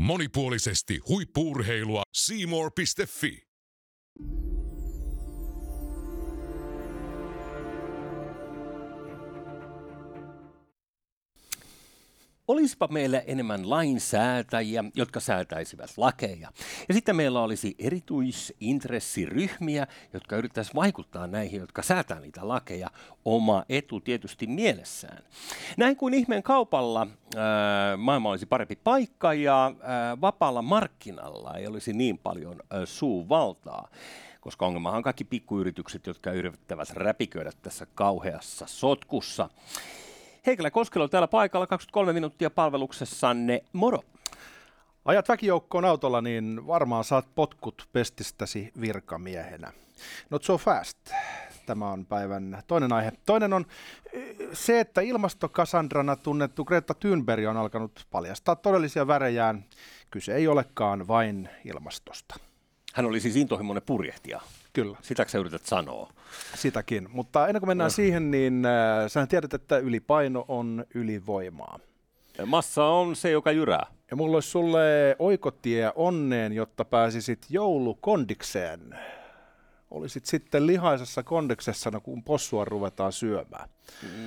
Monipuolisesti huippuurheilua Seymour.fi. Olisipa meillä enemmän lainsäätäjiä, jotka säätäisivät lakeja. Ja sitten meillä olisi erityisintressiryhmiä, jotka yrittäisivät vaikuttaa näihin, jotka säätää niitä lakeja, oma etu tietysti mielessään. Näin kuin ihmeen kaupalla ää, maailma olisi parempi paikka ja ää, vapaalla markkinalla ei olisi niin paljon ää, suuvaltaa koska ongelmahan on kaikki pikkuyritykset, jotka yrittävät räpiköidä tässä kauheassa sotkussa. Heikelä Koskelo täällä paikalla 23 minuuttia palveluksessanne. Moro! Ajat väkijoukkoon autolla, niin varmaan saat potkut pestistäsi virkamiehenä. Not so fast. Tämä on päivän toinen aihe. Toinen on eh, se, että ilmastokasandrana tunnettu Greta Thunberg on alkanut paljastaa todellisia värejään. Kyse ei olekaan vain ilmastosta. Hän oli siis intohimoinen purjehtija. Kyllä. Sitäkö sä yrität sanoa? Sitäkin. Mutta ennen kuin mennään no. siihen, niin äh, sähän tiedät, että ylipaino on ylivoimaa. Massa on se, joka jyrää. Ja mulla olisi sulle oikotie onneen, jotta pääsisit joulukondikseen. Olisit sitten lihaisessa kondiksessa, kun possua ruvetaan syömään.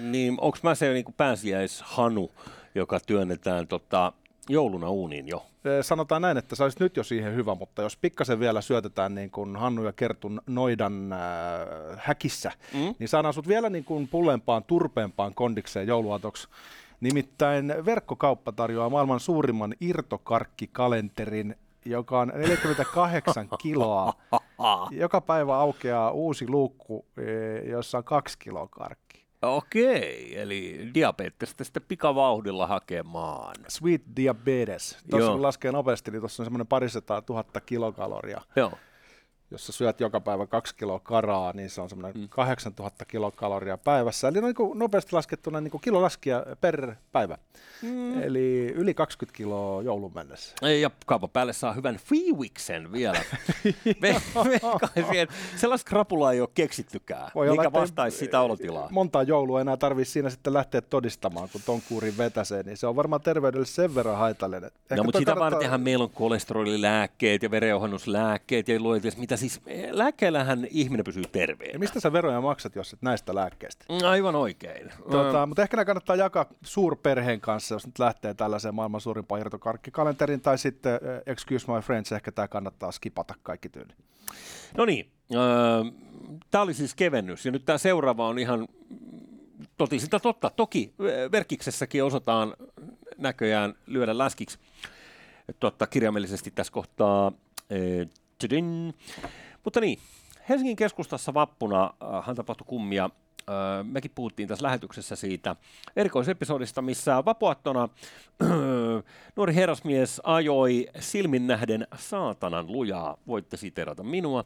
Niin, onko mä se niin pääsiäishanu, joka työnnetään tota, jouluna uuniin jo? Sanotaan näin, että se olisi nyt jo siihen hyvä, mutta jos pikkasen vielä syötetään niin kuin Hannu ja Kertun noidan äh, häkissä, mm. niin saadaan sut vielä niin kuin pullempaan, turpeempaan kondikseen jouluatoksi. Nimittäin verkkokauppa tarjoaa maailman suurimman irtokarkkikalenterin, joka on 48 kiloa. Joka päivä aukeaa uusi luukku, e, jossa on kaksi kiloa karkki. Okei, eli diabetesta sitten pikavauhdilla hakemaan. Sweet diabetes. Tuossa kun laskee nopeasti, niin tuossa on semmoinen parisataa tuhatta kilokaloria. Joo jos sä syöt joka päivä kaksi kiloa karaa, niin se on semmoinen mm. 8000 kilokaloria päivässä. Eli niin kuin nopeasti laskettuna niin kuin kilolaskia per päivä. Mm. Eli yli 20 kiloa joulun mennessä. Ja kaupan päälle saa hyvän fiiwiksen vielä. me, me, sellaista krapulaa ei ole keksittykään, Voi mikä vastaisi sitä olotilaa. Monta joulua enää tarvitsisi siinä sitten lähteä todistamaan, kun ton kuurin vetäsee, niin se on varmaan terveydelle sen verran haitallinen. Ehkä no, mutta sitä kannattaa... vartenhan meillä on kolesterolilääkkeet ja verenohennuslääkkeet ja luetelisi mitä siis eh, lääkkeellähän ihminen pysyy terveenä. Ja mistä sä veroja maksat, jos et näistä lääkkeistä? Mm, aivan oikein. Tota, mutta ehkä ne kannattaa jakaa suurperheen kanssa, jos nyt lähtee tällaiseen maailman suurimpaan irtokarkkikalenterin, tai sitten, uh, excuse my friends, ehkä tämä kannattaa skipata kaikki tyyli. No niin, tämä oli siis kevennys, ja nyt tämä seuraava on ihan totisinta totta. Toki verkiksessäkin osataan näköjään lyödä läskiksi. Totta, kirjaimellisesti tässä kohtaa Tudin. Mutta niin, Helsingin keskustassa vappuna hän tapahtui kummia. Mekin puhuttiin tässä lähetyksessä siitä erikoisepisodista, missä vapuattona nuori herrasmies ajoi silmin nähden saatanan lujaa, voitte siterata minua,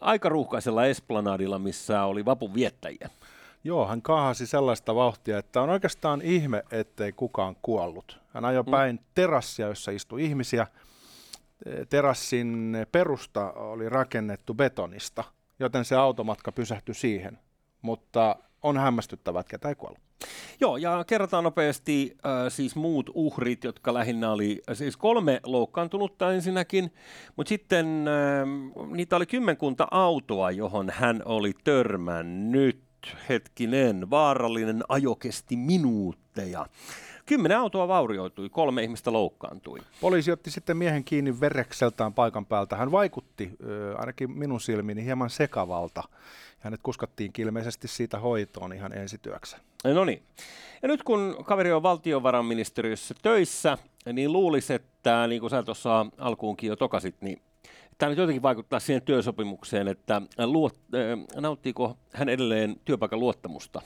aika ruuhkaisella esplanadilla, missä oli vapun viettäjiä. Joo, hän kaahasi sellaista vauhtia, että on oikeastaan ihme, ettei kukaan kuollut. Hän ajoi päin terassia, jossa istui ihmisiä, terassin perusta oli rakennettu betonista, joten se automatka pysähtyi siihen. Mutta on hämmästyttävää, että ketä ei kuollut. Joo, ja kerrotaan nopeasti äh, siis muut uhrit, jotka lähinnä oli äh, siis kolme loukkaantunutta ensinnäkin, mutta sitten äh, niitä oli kymmenkunta autoa, johon hän oli törmännyt. Hetkinen, vaarallinen ajo kesti minuutteja. Kymmenen autoa vaurioitui, kolme ihmistä loukkaantui. Poliisi otti sitten miehen kiinni verekseltään paikan päältä. Hän vaikutti, ainakin minun silmiini, hieman sekavalta. Hänet kuskattiin ilmeisesti siitä hoitoon ihan ensityöksä. No niin. Ja nyt kun kaveri on valtiovarainministeriössä töissä, niin luulisi, että niin kuin sä tuossa alkuunkin jo tokasit, niin tämä nyt jotenkin vaikuttaa siihen työsopimukseen, että luot, äh, nauttiiko hän edelleen työpaikan luottamusta?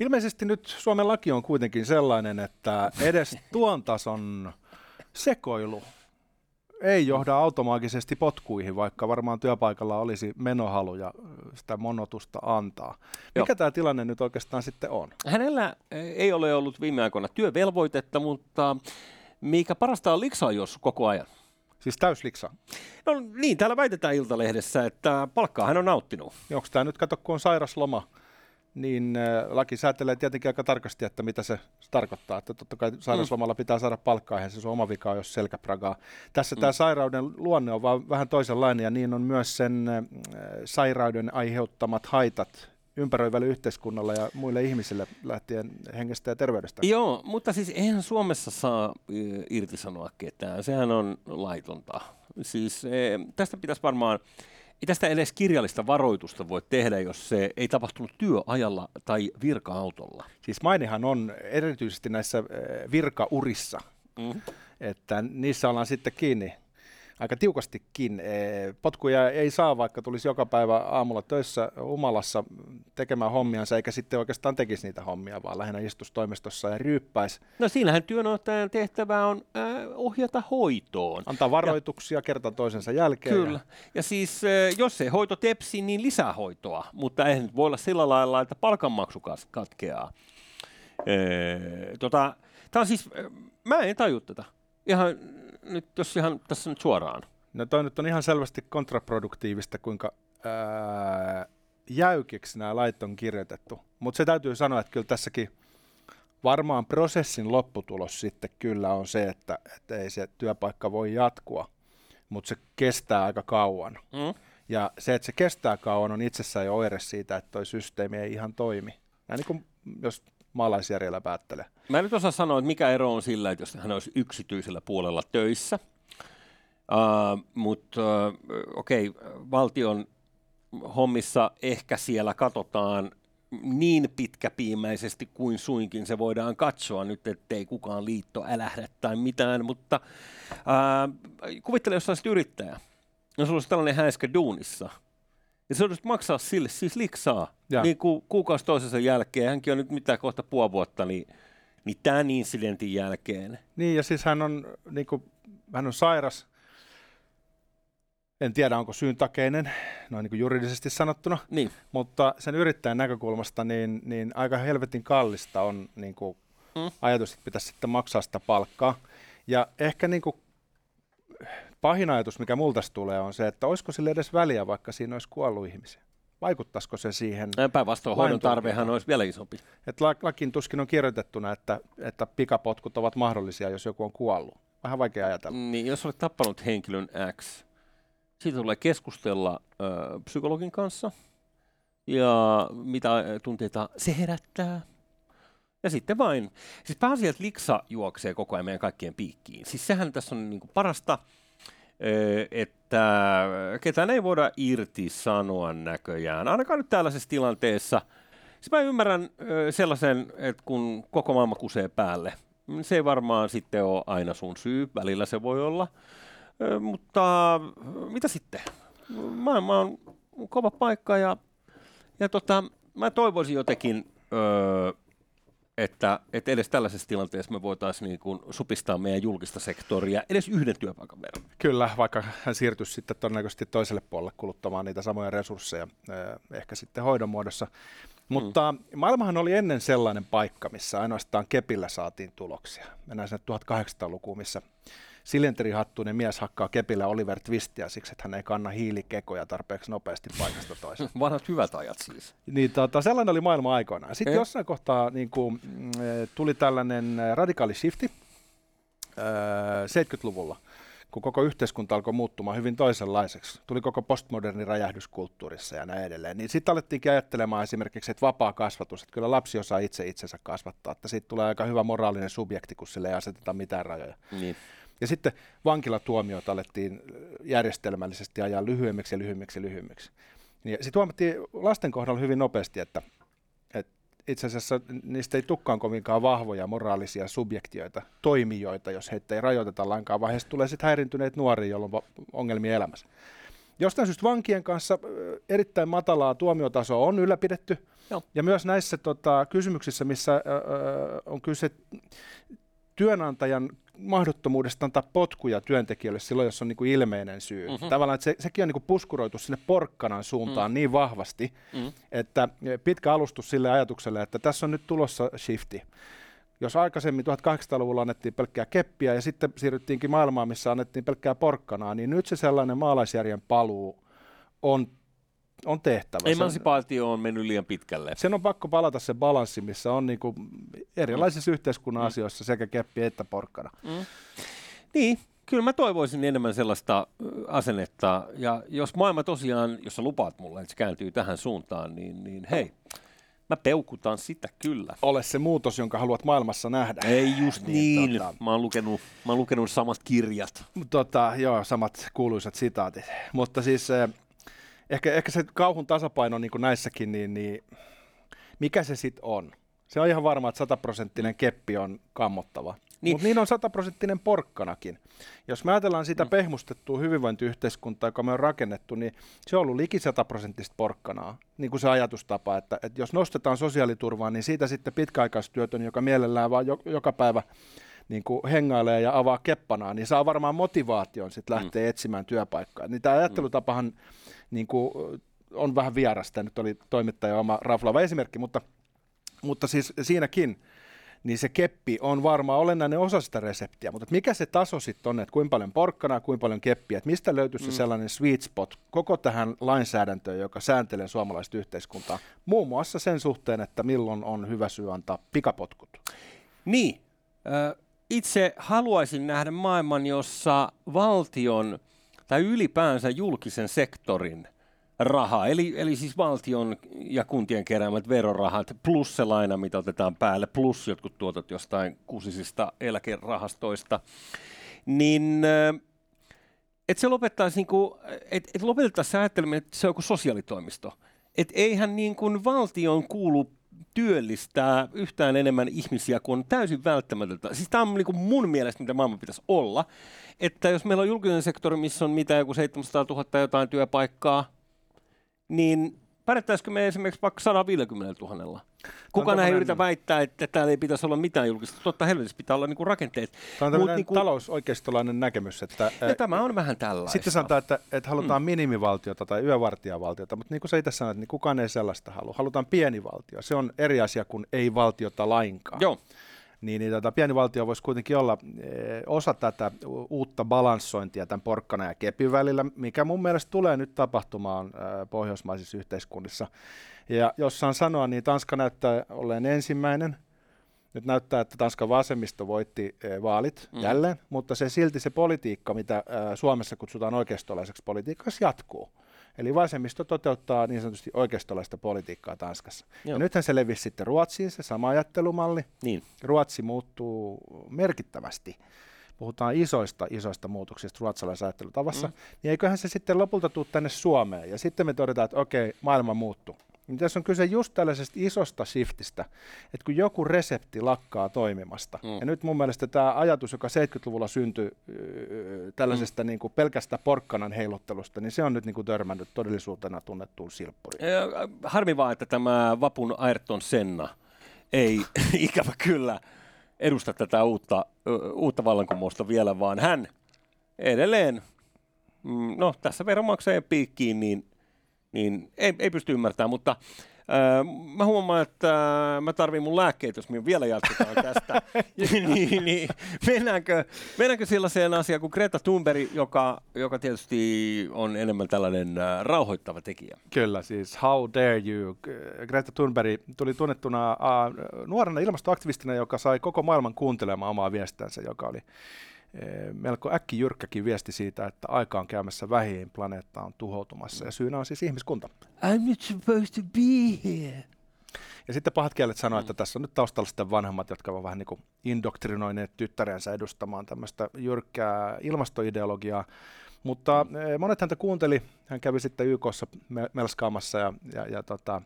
Ilmeisesti nyt Suomen laki on kuitenkin sellainen, että edes tuon tason sekoilu ei johda automaattisesti potkuihin, vaikka varmaan työpaikalla olisi menohalu ja sitä monotusta antaa. Mikä tämä tilanne nyt oikeastaan sitten on? Hänellä ei ole ollut viime aikoina työvelvoitetta, mutta mikä parasta on liksaa jos koko ajan. Siis täysliksa? No niin, täällä väitetään Iltalehdessä, että palkkaa hän on nauttinut. Onko tämä nyt, kato, kun on sairasloma, niin äh, laki säätelee tietenkin aika tarkasti, että mitä se tarkoittaa. Että totta kai sairauslomalla pitää saada palkkaa, eihän se on oma vika, jos selkäpragaa. Tässä mm. tämä sairauden luonne on vaan vähän toisenlainen, ja niin on myös sen äh, sairauden aiheuttamat haitat ympäröivälle yhteiskunnalle ja muille ihmisille lähtien hengestä ja terveydestä. Joo, mutta siis eihän Suomessa saa irtisanoa ketään. Sehän on laitonta. Siis e, tästä pitäisi varmaan ei tästä edes kirjallista varoitusta voi tehdä, jos se ei tapahtunut työajalla tai virka-autolla. Siis mainihan on erityisesti näissä virkaurissa, mm. että niissä ollaan sitten kiinni aika tiukastikin. Potkuja ei saa, vaikka tulisi joka päivä aamulla töissä humalassa tekemään hommiansa, eikä sitten oikeastaan tekisi niitä hommia, vaan lähinnä istus toimistossa ja ryyppäisi. No siinähän työnjohtajan tehtävä on äh, ohjata hoitoon. Antaa varoituksia ja, kerta toisensa jälkeen. Kyllä. Ja, ja siis äh, jos se hoito tepsi, niin lisää hoitoa, mutta ei nyt voi olla sillä lailla, että palkanmaksu katkeaa. Ee, tota, Tämä on siis, mä en taju tätä. Ihan nyt, jos ihan tässä nyt suoraan? No toi nyt on ihan selvästi kontraproduktiivista, kuinka ää, jäykiksi nämä lait on kirjoitettu. Mutta se täytyy sanoa, että kyllä tässäkin varmaan prosessin lopputulos sitten kyllä on se, että, että ei se työpaikka voi jatkua, mutta se kestää aika kauan. Mm. Ja se, että se kestää kauan, on itsessään jo oire siitä, että toi systeemi ei ihan toimi. Näin niin kuin, jos maalaisjärjellä päättelee. Mä en nyt osaa sanoa, että mikä ero on sillä, että jos hän olisi yksityisellä puolella töissä, uh, mutta uh, okei, okay, valtion hommissa ehkä siellä katsotaan niin pitkäpiimäisesti kuin suinkin se voidaan katsoa nyt, ettei kukaan liitto älähdä tai mitään, mutta uh, kuvittele, jos olisit yrittäjä, jos olisi tällainen häiskä duunissa – ja se olisi maksaa sille siis liksaa. Ja. Niin ku, kuukausi toisensa jälkeen, hänkin on nyt mitä kohta puoli vuotta, niin, niin tämän incidentin jälkeen. Niin, ja siis hän on, niin kuin, hän on sairas. En tiedä, onko syyntakeinen, noin niin kuin juridisesti sanottuna, niin. mutta sen yrittäjän näkökulmasta niin, niin aika helvetin kallista on niin kuin mm. ajatus, että pitäisi sitten maksaa sitä palkkaa. Ja ehkä niin kuin pahin ajatus, mikä multa tulee, on se, että olisiko sille edes väliä, vaikka siinä olisi kuollut ihmisiä. Vaikuttaisiko se siihen? Päinvastoin hoidon tarvehan olisi vielä isompi. Et lakin tuskin on kirjoitettuna, että, että pikapotkut ovat mahdollisia, jos joku on kuollut. Vähän vaikea ajatella. Niin, jos olet tappanut henkilön X, siitä tulee keskustella ö, psykologin kanssa, ja mitä tunteita se herättää. Ja sitten vain, siis pääasia, että liksa juoksee koko ajan meidän kaikkien piikkiin. Siis sehän tässä on niin kuin parasta, että ketään ei voida irti sanoa näköjään, ainakaan nyt tällaisessa tilanteessa. Siis mä ymmärrän sellaisen, että kun koko maailma kusee päälle, se ei varmaan sitten ole aina sun syy, välillä se voi olla, mutta mitä sitten? Maailma on kova paikka ja, ja tota, mä toivoisin jotenkin, että, että edes tällaisessa tilanteessa me voitaisiin niin kuin supistaa meidän julkista sektoria edes yhden työpaikan verran. Kyllä, vaikka hän siirtyisi sitten todennäköisesti toiselle puolelle kuluttamaan niitä samoja resursseja, ehkä sitten hoidon muodossa. Mutta mm. maailmahan oli ennen sellainen paikka, missä ainoastaan kepillä saatiin tuloksia. Mennään sinne 1800-lukuun, missä silinterihattuinen mies hakkaa kepillä Oliver Twistia siksi, että hän ei kanna hiilikekoja tarpeeksi nopeasti paikasta toiseen. Vanhat hyvät ajat siis. Niin, tota, sellainen oli maailma aikoinaan. Sitten eh? jossain kohtaa niin kuin, mm, tuli tällainen radikaali shifti äh, 70-luvulla kun koko yhteiskunta alkoi muuttumaan hyvin toisenlaiseksi. Tuli koko postmoderni räjähdys kulttuurissa ja näin edelleen. Niin sitten alettiin ajattelemaan esimerkiksi, että vapaa kasvatus, että kyllä lapsi osaa itse itsensä kasvattaa, että siitä tulee aika hyvä moraalinen subjekti, kun sille ei aseteta mitään rajoja. Niin. Ja sitten vankilatuomiot alettiin järjestelmällisesti ajaa lyhyemmiksi ja lyhyemmiksi ja lyhyemmiksi. Ja sitten huomattiin lasten kohdalla hyvin nopeasti, että, että itse asiassa niistä ei tukkaan kovinkaan vahvoja moraalisia subjektioita, toimijoita, jos heitä ei rajoiteta lainkaan, vaan heistä tulee sitten häirintyneet nuoria, jolloin on ongelmia elämässä. Jostain syystä vankien kanssa erittäin matalaa tuomiotasoa on ylläpidetty, Joo. ja myös näissä tota, kysymyksissä, missä ö, on kyse työnantajan mahdottomuudesta antaa potkuja työntekijöille silloin, jos on niin kuin ilmeinen syy. Mm-hmm. Tavallaan, että se, sekin on niin kuin puskuroitu sinne porkkanan suuntaan mm. niin vahvasti, mm. että pitkä alustus sille ajatukselle, että tässä on nyt tulossa shifti. Jos aikaisemmin 1800-luvulla annettiin pelkkää keppiä ja sitten siirryttiinkin maailmaan, missä annettiin pelkkää porkkanaa, niin nyt se sellainen maalaisjärjen paluu on on tehtävä. Emancipaatio on mennyt liian pitkälle. Sen on pakko palata se balanssi, missä on niinku erilaisissa mm. yhteiskunnan mm. asioissa sekä keppi että porkkana. Mm. Niin, kyllä mä toivoisin enemmän sellaista asennetta. Ja jos maailma tosiaan, jos sä lupaat mulle, että se kääntyy tähän suuntaan, niin, niin hei, mä peukutan sitä kyllä. Ole se muutos, jonka haluat maailmassa nähdä. Ei just niin. niin. Tota... Mä, oon lukenut, mä oon lukenut samat kirjat. Tota, joo, samat kuuluisat sitaatit. Mutta siis ehkä, ehkä se kauhun tasapaino niin kuin näissäkin, niin, niin mikä se sitten on? Se on ihan varma, että sataprosenttinen keppi on kammottava. Niin. Mutta niin on sataprosenttinen porkkanakin. Jos me ajatellaan sitä mm. pehmustettua hyvinvointiyhteiskuntaa, joka me on rakennettu, niin se on ollut liki sataprosenttista porkkanaa. Niin kuin se ajatustapa, että, että jos nostetaan sosiaaliturvaa, niin siitä sitten pitkäaikaistyötön, joka mielellään vaan jo, joka päivä niin kuin hengailee ja avaa keppanaa, niin saa varmaan motivaation sitten lähteä mm. etsimään työpaikkaa. Niin tämä ajattelutapahan niin kuin, on vähän vierasta. Nyt oli toimittaja oma raflava esimerkki, mutta, mutta siis siinäkin niin se keppi on varmaan olennainen osa sitä reseptiä. Mutta mikä se taso sitten on, että kuinka paljon porkkana, kuinka paljon keppiä, että mistä löytyy se mm. sellainen sweet spot koko tähän lainsäädäntöön, joka sääntelee suomalaista yhteiskuntaa, muun muassa sen suhteen, että milloin on hyvä syy antaa pikapotkut. Niin, itse haluaisin nähdä maailman, jossa valtion tai ylipäänsä julkisen sektorin – rahaa, eli, eli siis valtion ja kuntien keräämät verorahat, plus se laina, mitä otetaan päälle, plus jotkut tuotot jostain kuusisista eläkerahastoista, niin äh, että se lopettaisi, niin kuin, että et lopetettaisiin ajatteleminen, että se on joku sosiaalitoimisto. Että eihän niin kuin valtion kuulu työllistää yhtään enemmän ihmisiä kuin on täysin välttämätöntä. Siis tämä on niin kuin mun mielestä, mitä maailman pitäisi olla. Että jos meillä on julkinen sektori, missä on mitä joku 700 000 jotain työpaikkaa, niin pärjättäisikö me esimerkiksi vaikka 150 000? Kukaan ei yritä väittää, että täällä ei pitäisi olla mitään julkista. Totta helvetissä pitää olla niinku rakenteet. Tämä on tämmöinen niinku... talousoikeistolainen näkemys. Että, ja tämä on vähän tällaista. Sitten sanotaan, että, että halutaan mm. minimivaltiota tai yövartijavaltiota, mutta niin kuin sä itse sanoit, niin kukaan ei sellaista halua. Halutaan pieni valtio. Se on eri asia kuin ei valtiota lainkaan. Joo niin, niin tota, pieni valtio voisi kuitenkin olla e, osa tätä uutta balanssointia tämän porkkana ja kepin välillä, mikä mun mielestä tulee nyt tapahtumaan e, pohjoismaisissa yhteiskunnissa. Ja jos saan sanoa, niin Tanska näyttää olleen ensimmäinen. Nyt näyttää, että Tanskan vasemmisto voitti e, vaalit mm. jälleen, mutta se silti se politiikka, mitä e, Suomessa kutsutaan oikeistolaiseksi politiikaksi, jatkuu. Eli vasemmisto toteuttaa niin sanotusti oikeistolaista politiikkaa Tanskassa. Joo. Ja nythän se levisi sitten Ruotsiin, se sama ajattelumalli. Niin. Ruotsi muuttuu merkittävästi. Puhutaan isoista, isoista muutoksista ruotsalaisessa ajattelutavassa. Mm. Niin eiköhän se sitten lopulta tule tänne Suomeen. Ja sitten me todetaan, että okei, maailma muuttuu. Niin tässä on kyse just tällaisesta isosta shiftistä, että kun joku resepti lakkaa toimimasta, mm. ja nyt mun mielestä tämä ajatus, joka 70-luvulla syntyi tällaisesta mm. niin kuin pelkästä porkkanan heilottelusta, niin se on nyt niin kuin törmännyt todellisuutena tunnettuun silppuriin. Harmi vaan, että tämä Vapun Ayrton Senna ei ikävä kyllä edusta tätä uutta, uutta vallankumousta vielä, vaan hän edelleen, mm, no tässä veronmaksajien piikkiin, niin niin ei, ei pysty ymmärtämään, mutta Öö, mä huomaan, että mä tarvin mun lääkkeitä, jos me vielä jatketaan tästä. niin, niin, mennäänkö, mennäänkö sellaiseen asiaan kuin Greta Thunberg, joka, joka tietysti on enemmän tällainen rauhoittava tekijä? Kyllä, siis how dare you. Greta Thunberg tuli tunnettuna nuorena ilmastoaktivistina, joka sai koko maailman kuuntelemaan omaa viestiänsä, joka oli melko äkkijyrkkäkin viesti siitä, että aika on käymässä vähin, planeetta on tuhoutumassa ja syynä on siis ihmiskunta. I'm not supposed to be here. Ja sitten pahat kielet sanoo, että tässä on nyt taustalla sitten vanhemmat, jotka ovat vähän niin kuin indoktrinoineet tyttärensä edustamaan tämmöistä jyrkkää ilmastoideologiaa. Mutta eh, monet häntä kuunteli, hän kävi sitten YKssa melskaamassa ja, ja, ja tota,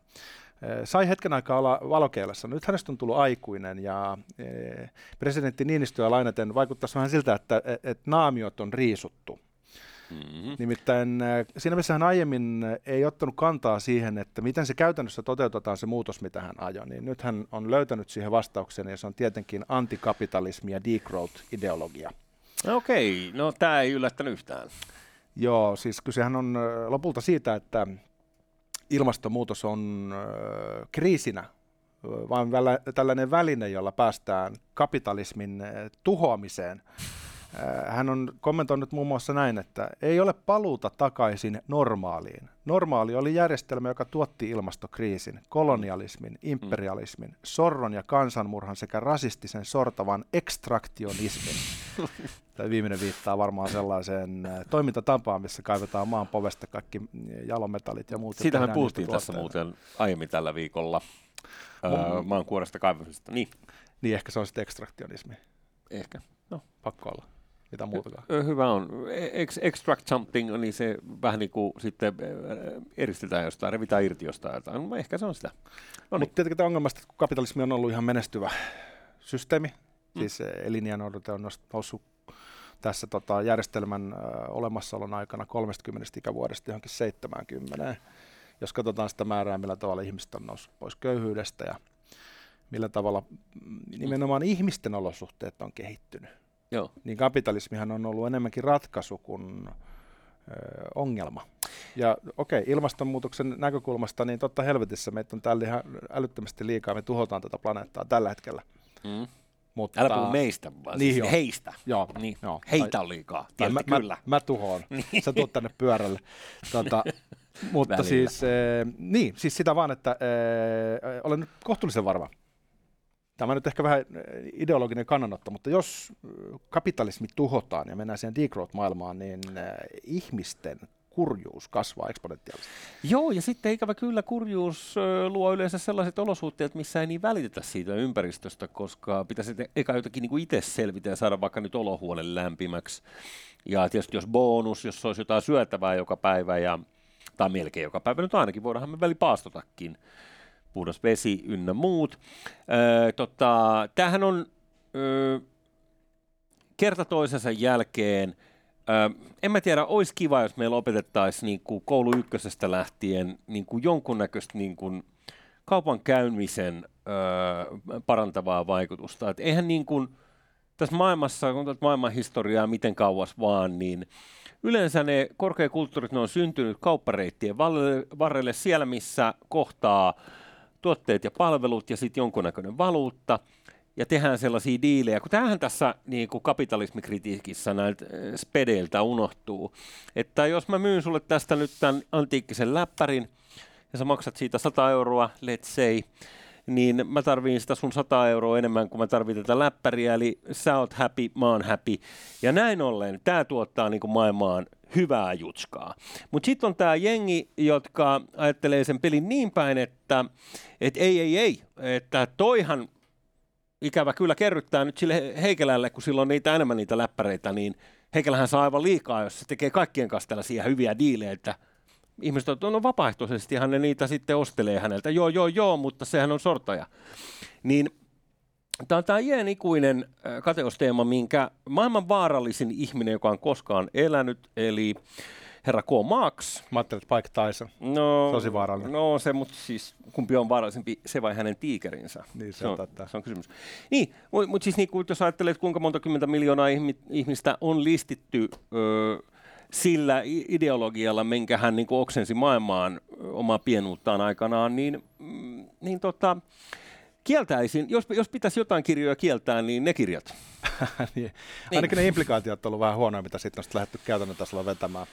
sai hetken aikaa olla valokeilassa. Nyt hänestä on tullut aikuinen ja presidentti Niinistöä lainaten vaikuttaisi vähän siltä, että et naamiot on riisuttu. Mm-hmm. Nimittäin siinä missä hän aiemmin ei ottanut kantaa siihen, että miten se käytännössä toteutetaan se muutos, mitä hän ajoi, niin nyt hän on löytänyt siihen vastauksen ja se on tietenkin antikapitalismi ja degrowth-ideologia. Okei, no tämä ei yllättänyt yhtään. Joo, siis kysehän on lopulta siitä, että ilmastonmuutos on kriisinä, vaan tällainen väline, jolla päästään kapitalismin tuhoamiseen Hän on kommentoinut muun muassa näin, että ei ole paluuta takaisin normaaliin. Normaali oli järjestelmä, joka tuotti ilmastokriisin, kolonialismin, imperialismin, sorron ja kansanmurhan sekä rasistisen sortavan ekstraktionismin. Tämä viimeinen viittaa varmaan sellaiseen toimintatapaan, missä kaivetaan maan povesta kaikki jalometallit ja muut. Siitä me puhuttiin tässä muuten aiemmin tällä viikolla öö, maankuoresta kaivamisesta. Niin. niin, ehkä se on sitten ekstraktionismi. Ehkä. No. Pakko olla mitä muutakaan. Hyvä on. Ex- extract something, niin se vähän niin kuin sitten eristetään jostain, revitään irti jostain jotain. No, ehkä se on sitä. No niin. Mutta tietenkin tämä ongelma, että kapitalismi on ollut ihan menestyvä systeemi, mm. siis eliniän odote on noussut tässä tota, järjestelmän ö, olemassaolon aikana 30 ikävuodesta johonkin 70. Jos katsotaan sitä määrää, millä tavalla ihmiset on noussut pois köyhyydestä ja millä tavalla mm, nimenomaan ihmisten olosuhteet on kehittynyt, Joo. niin kapitalismihan on ollut enemmänkin ratkaisu kuin ongelma. Ja okei, okay, ilmastonmuutoksen näkökulmasta, niin totta helvetissä meitä on täällä ihan älyttömästi liikaa, me tuhotaan tätä planeettaa tällä hetkellä. Mm. Mutta, Älä puhu meistä, vaan niin siis heistä. Joo, niin. joo. Heitä on liikaa, mä, kyllä. Mä, mä tuhoan, niin. sä tuut tänne pyörälle. Tota, mutta Välillä. siis, äh, niin, siis sitä vaan, että äh, olen nyt kohtuullisen varma, Tämä on nyt ehkä vähän ideologinen kannanotto, mutta jos kapitalismi tuhotaan ja mennään siihen degrowth-maailmaan, niin ihmisten kurjuus kasvaa eksponentiaalisesti. Joo, ja sitten ikävä kyllä kurjuus luo yleensä sellaiset olosuhteet, missä ei niin välitetä siitä ympäristöstä, koska pitäisi eka jotenkin niin itse selvitä ja saada vaikka nyt olohuone lämpimäksi. Ja tietysti jos bonus, jos olisi jotain syötävää joka päivä, ja, tai melkein joka päivä nyt ainakin, voidaanhan me välipaastotakin puhdas vesi ynnä muut. Öö, tota, tämähän on öö, kerta toisensa jälkeen, öö, en mä tiedä, olisi kiva, jos meillä opetettaisiin niin kuin koulu ykkösestä lähtien niin kuin jonkunnäköistä niin kuin kaupan käymisen öö, parantavaa vaikutusta. Et eihän niin kuin, tässä maailmassa, kun maailman historiaa miten kauas vaan, niin yleensä ne korkeakulttuurit ne on syntynyt kauppareittien varrelle siellä, missä kohtaa tuotteet ja palvelut ja sitten jonkunnäköinen valuutta, ja tehdään sellaisia diilejä, kun tämähän tässä niin kuin kapitalismikritiikissä näiltä eh, spedeiltä unohtuu, että jos mä myyn sulle tästä nyt tämän antiikkisen läppärin, ja sä maksat siitä 100 euroa, let's say, niin mä tarviin sitä sun 100 euroa enemmän kuin mä tarvin tätä läppäriä, eli sä oot happy, mä oon happy. Ja näin ollen, tämä tuottaa niin kuin maailmaan hyvää jutskaa. Mutta sitten on tämä jengi, jotka ajattelee sen pelin niin päin, että et ei, ei, ei, että toihan ikävä kyllä kerryttää nyt sille Heikelälle, kun silloin niitä enemmän niitä läppäreitä, niin Heikelähän saa aivan liikaa, jos se tekee kaikkien kanssa tällaisia hyviä diilejä, että ihmiset on, no vapaaehtoisestihan ne niitä sitten ostelee häneltä. Joo, joo, joo, mutta sehän on sortaja. Niin Tämä on tämä iänikuinen kateusteema, minkä maailman vaarallisin ihminen, joka on koskaan elänyt, eli herra K. Max. Mä ajattelin, että Pike Tyson. No, se on vaarallinen. No se, mutta siis kumpi on vaarallisempi, se vai hänen tiikerinsä? Niin, se, se, on, totta. se on kysymys. Niin, mutta mut siis niin, jos ajattelet, kuinka monta kymmentä miljoonaa ihmistä on listitty öö, sillä ideologialla, minkä hän niin oksensi maailmaan omaa pienuuttaan aikanaan, niin, mm, niin tota, kieltäisin, jos, jos pitäisi jotain kirjoja kieltää, niin ne kirjat. niin. Ainakin niin. ne implikaatiot on ollut vähän huonoja, mitä sitten on lähdetty käytännön tasolla vetämään.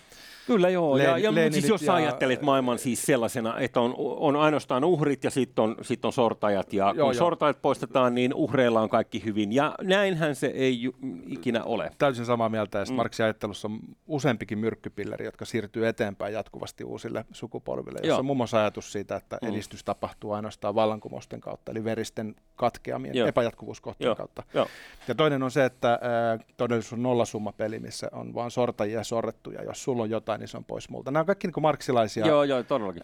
Kyllä joo, ja, ja, mutta siis jos ja, ajattelet maailman siis sellaisena, että on, on ainoastaan uhrit ja sitten on, sit on sortajat, ja joo, kun joo. sortajat poistetaan, niin uhreilla on kaikki hyvin, ja näinhän se ei ju, ikinä ole. Täysin samaa mieltä, ja mm. Marksin ajattelussa on useampikin myrkkypilleri, jotka siirtyy eteenpäin jatkuvasti uusille sukupolville, jossa on muun muassa ajatus siitä, että mm. edistys tapahtuu ainoastaan vallankumousten kautta, eli veristen katkeamien, joo. epäjatkuvuuskohtien kautta. Joo. Ja toinen on se, että äh, todellisuus on nollasummapeli, missä on vain sortajia ja sorrettuja, jos sulla on jotain, niin se on pois multa. Nämä on kaikki niin marksilaisia joo, joo, todellakin.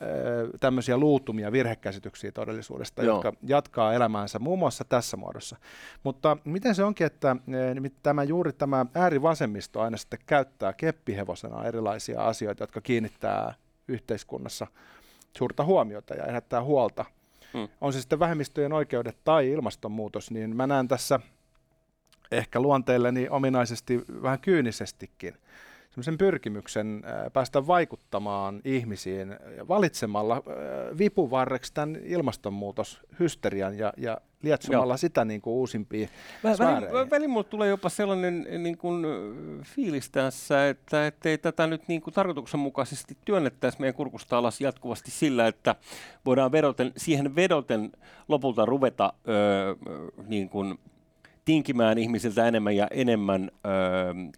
tämmöisiä luutumia, virhekäsityksiä todellisuudesta, joo. jotka jatkaa elämäänsä muun muassa tässä muodossa. Mutta miten se onkin, että tämä juuri tämä äärivasemmisto aina sitten käyttää keppihevosena erilaisia asioita, jotka kiinnittää yhteiskunnassa suurta huomiota ja herättää huolta. Hmm. On se sitten vähemmistöjen oikeudet tai ilmastonmuutos, niin mä näen tässä ehkä luonteelleni ominaisesti vähän kyynisestikin semmoisen pyrkimyksen päästä vaikuttamaan ihmisiin valitsemalla vipuvarreksi tämän ilmastonmuutoshysterian ja, ja lietsomalla Joo. sitä niin kuin uusimpia Välillä väli mulle tulee jopa sellainen niin kuin, fiilis tässä, että ei tätä nyt niin kuin tarkoituksenmukaisesti työnnettäisi meidän kurkusta alas jatkuvasti sillä, että voidaan vedoten, siihen vedoten lopulta ruveta öö, niin kuin, tinkimään ihmisiltä enemmän ja enemmän öö,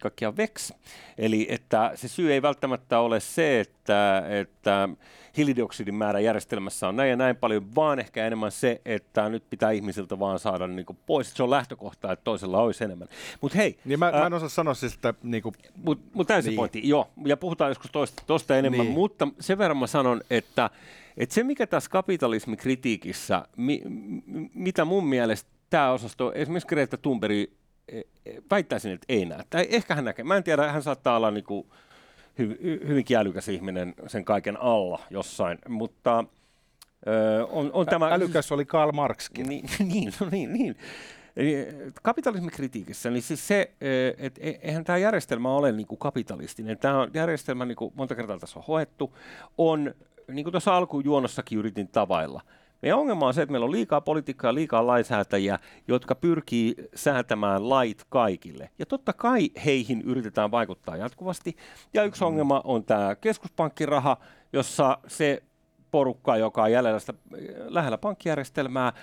kaikkia veks. Eli että se syy ei välttämättä ole se, että, että hiilidioksidin määrä järjestelmässä on näin ja näin paljon, vaan ehkä enemmän se, että nyt pitää ihmisiltä vaan saada niin kuin pois. Se on lähtökohta, että toisella olisi enemmän. Mutta hei. Niin mä, ää, mä en osaa sanoa siis, että... Niin kuin, Mutta mut täysin niin. pointti, joo. Ja puhutaan joskus toista, toista enemmän, niin. mutta sen verran mä sanon, että, että se mikä tässä kapitalismikritiikissä, mi, mitä mun mielestä tämä osasto, esimerkiksi Greta Thunberg, e, e, väittäisin, että ei näe. Tai ehkä hän näkee. Mä en tiedä, hän saattaa olla niinku hy, hyvinkin älykäs ihminen sen kaiken alla jossain, mutta ö, on, on tämä... Älykäs oli Karl Marxkin. Niin, niin, no niin, niin. Kapitalismikritiikissä, niin siis se, että e, eihän tämä järjestelmä ole niin kuin kapitalistinen. Tämä on järjestelmä, niin kuin monta kertaa tässä on hoettu, on, niin kuin tuossa alkujuonossakin yritin tavailla – meidän ongelma on se, että meillä on liikaa politiikkaa ja liikaa lainsäätäjiä, jotka pyrkii säätämään lait kaikille. Ja totta kai heihin yritetään vaikuttaa jatkuvasti. Ja yksi mm. ongelma on tämä keskuspankkiraha, jossa se porukka, joka on jäljellä sitä, lähellä pankkijärjestelmää,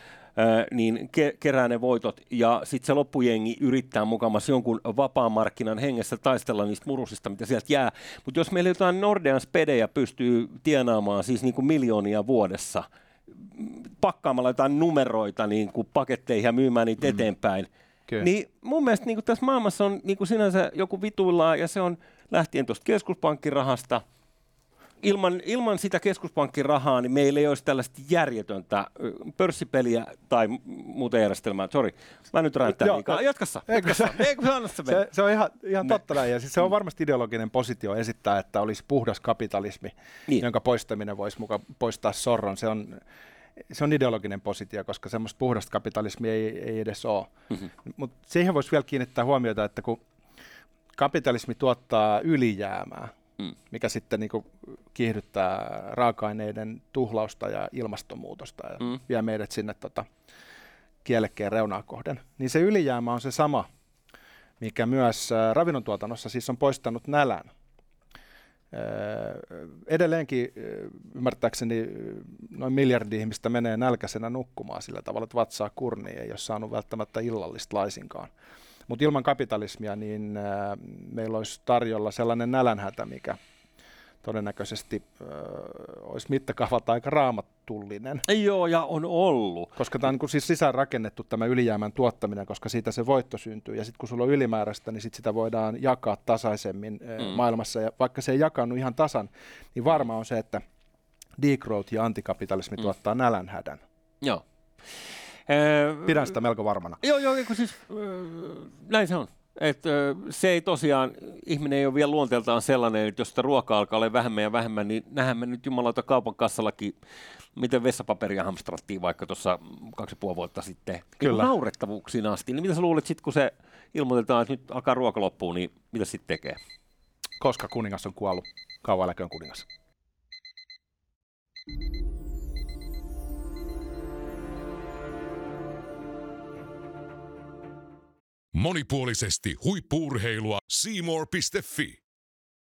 niin ke- kerää ne voitot ja sitten se loppujengi yrittää mukamassa jonkun vapaamarkkinan hengessä taistella niistä murusista, mitä sieltä jää. Mutta jos meillä jotain Nordean spedejä pystyy tienaamaan siis niin kuin miljoonia vuodessa – pakkaamalla jotain numeroita niin kuin paketteihin ja myymään niitä mm. eteenpäin. Okay. Niin mun mielestä niin kuin tässä maailmassa on niin kuin sinänsä joku vituillaan ja se on lähtien tuosta keskuspankkirahasta. Ilman, ilman sitä keskuspankkirahaa niin meillä ei olisi tällaista järjetöntä pörssipeliä tai muuta järjestelmää. Sori, mä nyt ränttään liikaa. Jatkassa. Jatkassa. Eikö se, se, se on ihan, ihan totta näin. Ja siis se on varmasti ideologinen positio esittää, että olisi puhdas kapitalismi, niin. jonka poistaminen voisi muka poistaa sorron. Se on se on ideologinen positio, koska semmoista puhdasta kapitalismia ei, ei edes ole. Mm-hmm. Mutta siihen voisi vielä kiinnittää huomiota, että kun kapitalismi tuottaa ylijäämää, mm. mikä sitten niin kiihdyttää raaka-aineiden tuhlausta ja ilmastonmuutosta ja mm. vie meidät sinne tota, kielekkeen reunaa kohden, niin se ylijäämä on se sama, mikä myös äh, ravinnontuotannossa siis on poistanut nälän. Edelleenkin ymmärtääkseni noin miljardi ihmistä menee nälkäisenä nukkumaan sillä tavalla, että vatsaa kurni ei ole saanut välttämättä illallista laisinkaan. Mutta ilman kapitalismia niin meillä olisi tarjolla sellainen nälänhätä, mikä todennäköisesti äh, olisi mittakaavalta aika raamattullinen. Joo, ja on ollut. Koska tämä on niin siis sisäänrakennettu tämä ylijäämän tuottaminen, koska siitä se voitto syntyy. Ja sitten kun sulla on ylimääräistä, niin sit sitä voidaan jakaa tasaisemmin mm. maailmassa. Ja vaikka se ei jakanut ihan tasan, niin varma on se, että degrowth ja antikapitalismi mm. tuottaa nälänhädän. Joo. Pidän sitä melko varmana. Joo, joo, siis näin se on. Et, se ei tosiaan, ihminen ei ole vielä luonteeltaan sellainen, että jos sitä ruokaa alkaa olla vähemmän ja vähemmän, niin nähdään me nyt jumalauta kaupan kassallakin, miten vessapaperia hamstrattiin vaikka tuossa kaksi ja puoli vuotta sitten. Kyllä. Niin naurettavuuksiin asti. Niin mitä sä luulet sitten, kun se ilmoitetaan, että nyt alkaa ruoka loppuun, niin mitä sitten tekee? Koska kuningas on kuollut. Kauan kuningas. Monipuolisesti huippuurheilua Seymour.fi.